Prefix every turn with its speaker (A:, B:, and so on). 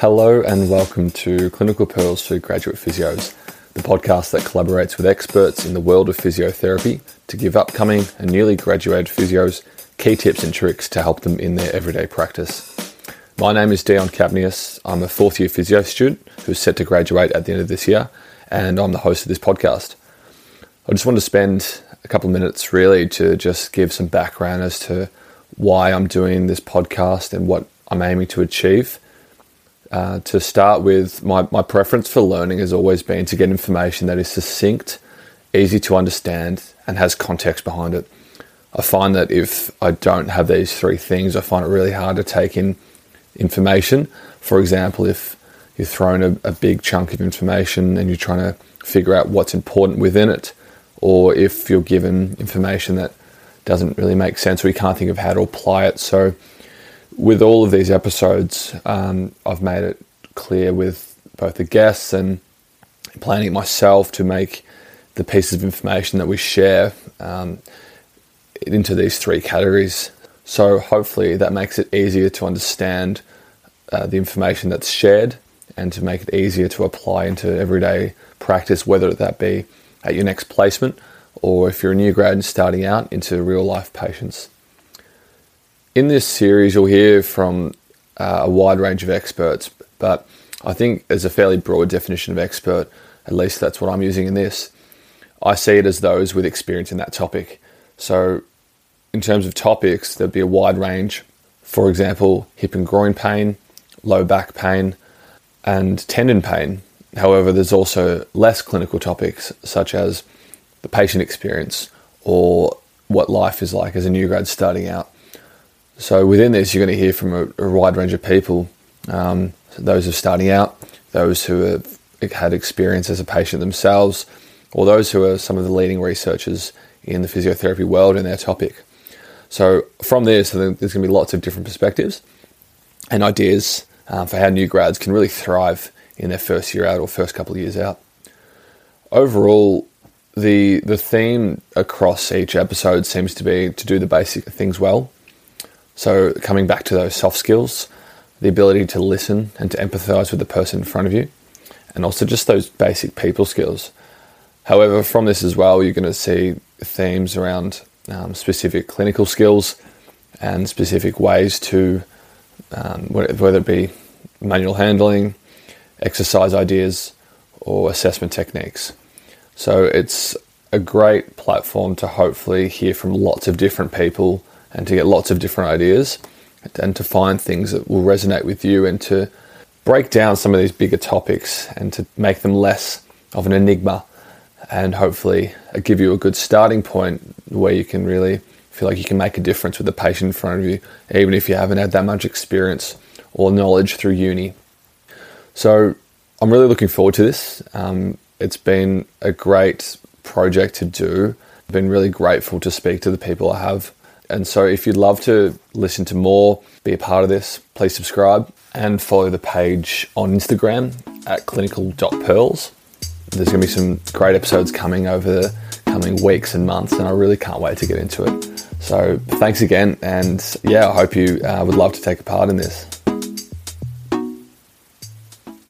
A: Hello and welcome to Clinical Pearls for Graduate Physios, the podcast that collaborates with experts in the world of physiotherapy to give upcoming and newly graduated physios key tips and tricks to help them in their everyday practice. My name is Dion Capnius. I'm a fourth year physio student who's set to graduate at the end of this year, and I'm the host of this podcast. I just want to spend a couple of minutes really to just give some background as to why I'm doing this podcast and what I'm aiming to achieve. Uh, to start with, my, my preference for learning has always been to get information that is succinct, easy to understand, and has context behind it. I find that if I don't have these three things, I find it really hard to take in information. For example, if you're thrown a, a big chunk of information and you're trying to figure out what's important within it, or if you're given information that doesn't really make sense or you can't think of how to apply it. So, with all of these episodes, um, I've made it clear with both the guests and planning myself to make the pieces of information that we share um, into these three categories. So hopefully that makes it easier to understand uh, the information that's shared and to make it easier to apply into everyday practice, whether that be at your next placement or if you're a new grad starting out into real life patients. In this series, you'll hear from uh, a wide range of experts, but I think as a fairly broad definition of expert, at least that's what I'm using in this. I see it as those with experience in that topic. So, in terms of topics, there'd be a wide range. For example, hip and groin pain, low back pain, and tendon pain. However, there's also less clinical topics such as the patient experience or what life is like as a new grad starting out. So within this, you're going to hear from a, a wide range of people. Um, those who are starting out, those who have had experience as a patient themselves, or those who are some of the leading researchers in the physiotherapy world in their topic. So from this, there's going to be lots of different perspectives and ideas um, for how new grads can really thrive in their first year out or first couple of years out. Overall, the the theme across each episode seems to be to do the basic things well. So coming back to those soft skills, the ability to listen and to empathize with the person in front of you, and also just those basic people skills. However, from this as well, you're going to see themes around um, specific clinical skills and specific ways to, um, whether it be manual handling, exercise ideas, or assessment techniques. So it's a great platform to hopefully hear from lots of different people and to get lots of different ideas and to find things that will resonate with you and to break down some of these bigger topics and to make them less of an enigma and hopefully give you a good starting point where you can really feel like you can make a difference with the patient in front of you, even if you haven't had that much experience or knowledge through uni. So I'm really looking forward to this. Um, it's been a great project to do. I've been really grateful to speak to the people I have. And so, if you'd love to listen to more, be a part of this, please subscribe and follow the page on Instagram at clinical.pearls. There's going to be some great episodes coming over the coming weeks and months, and I really can't wait to get into it. So, thanks again, and yeah, I hope you uh, would love to take a part in this.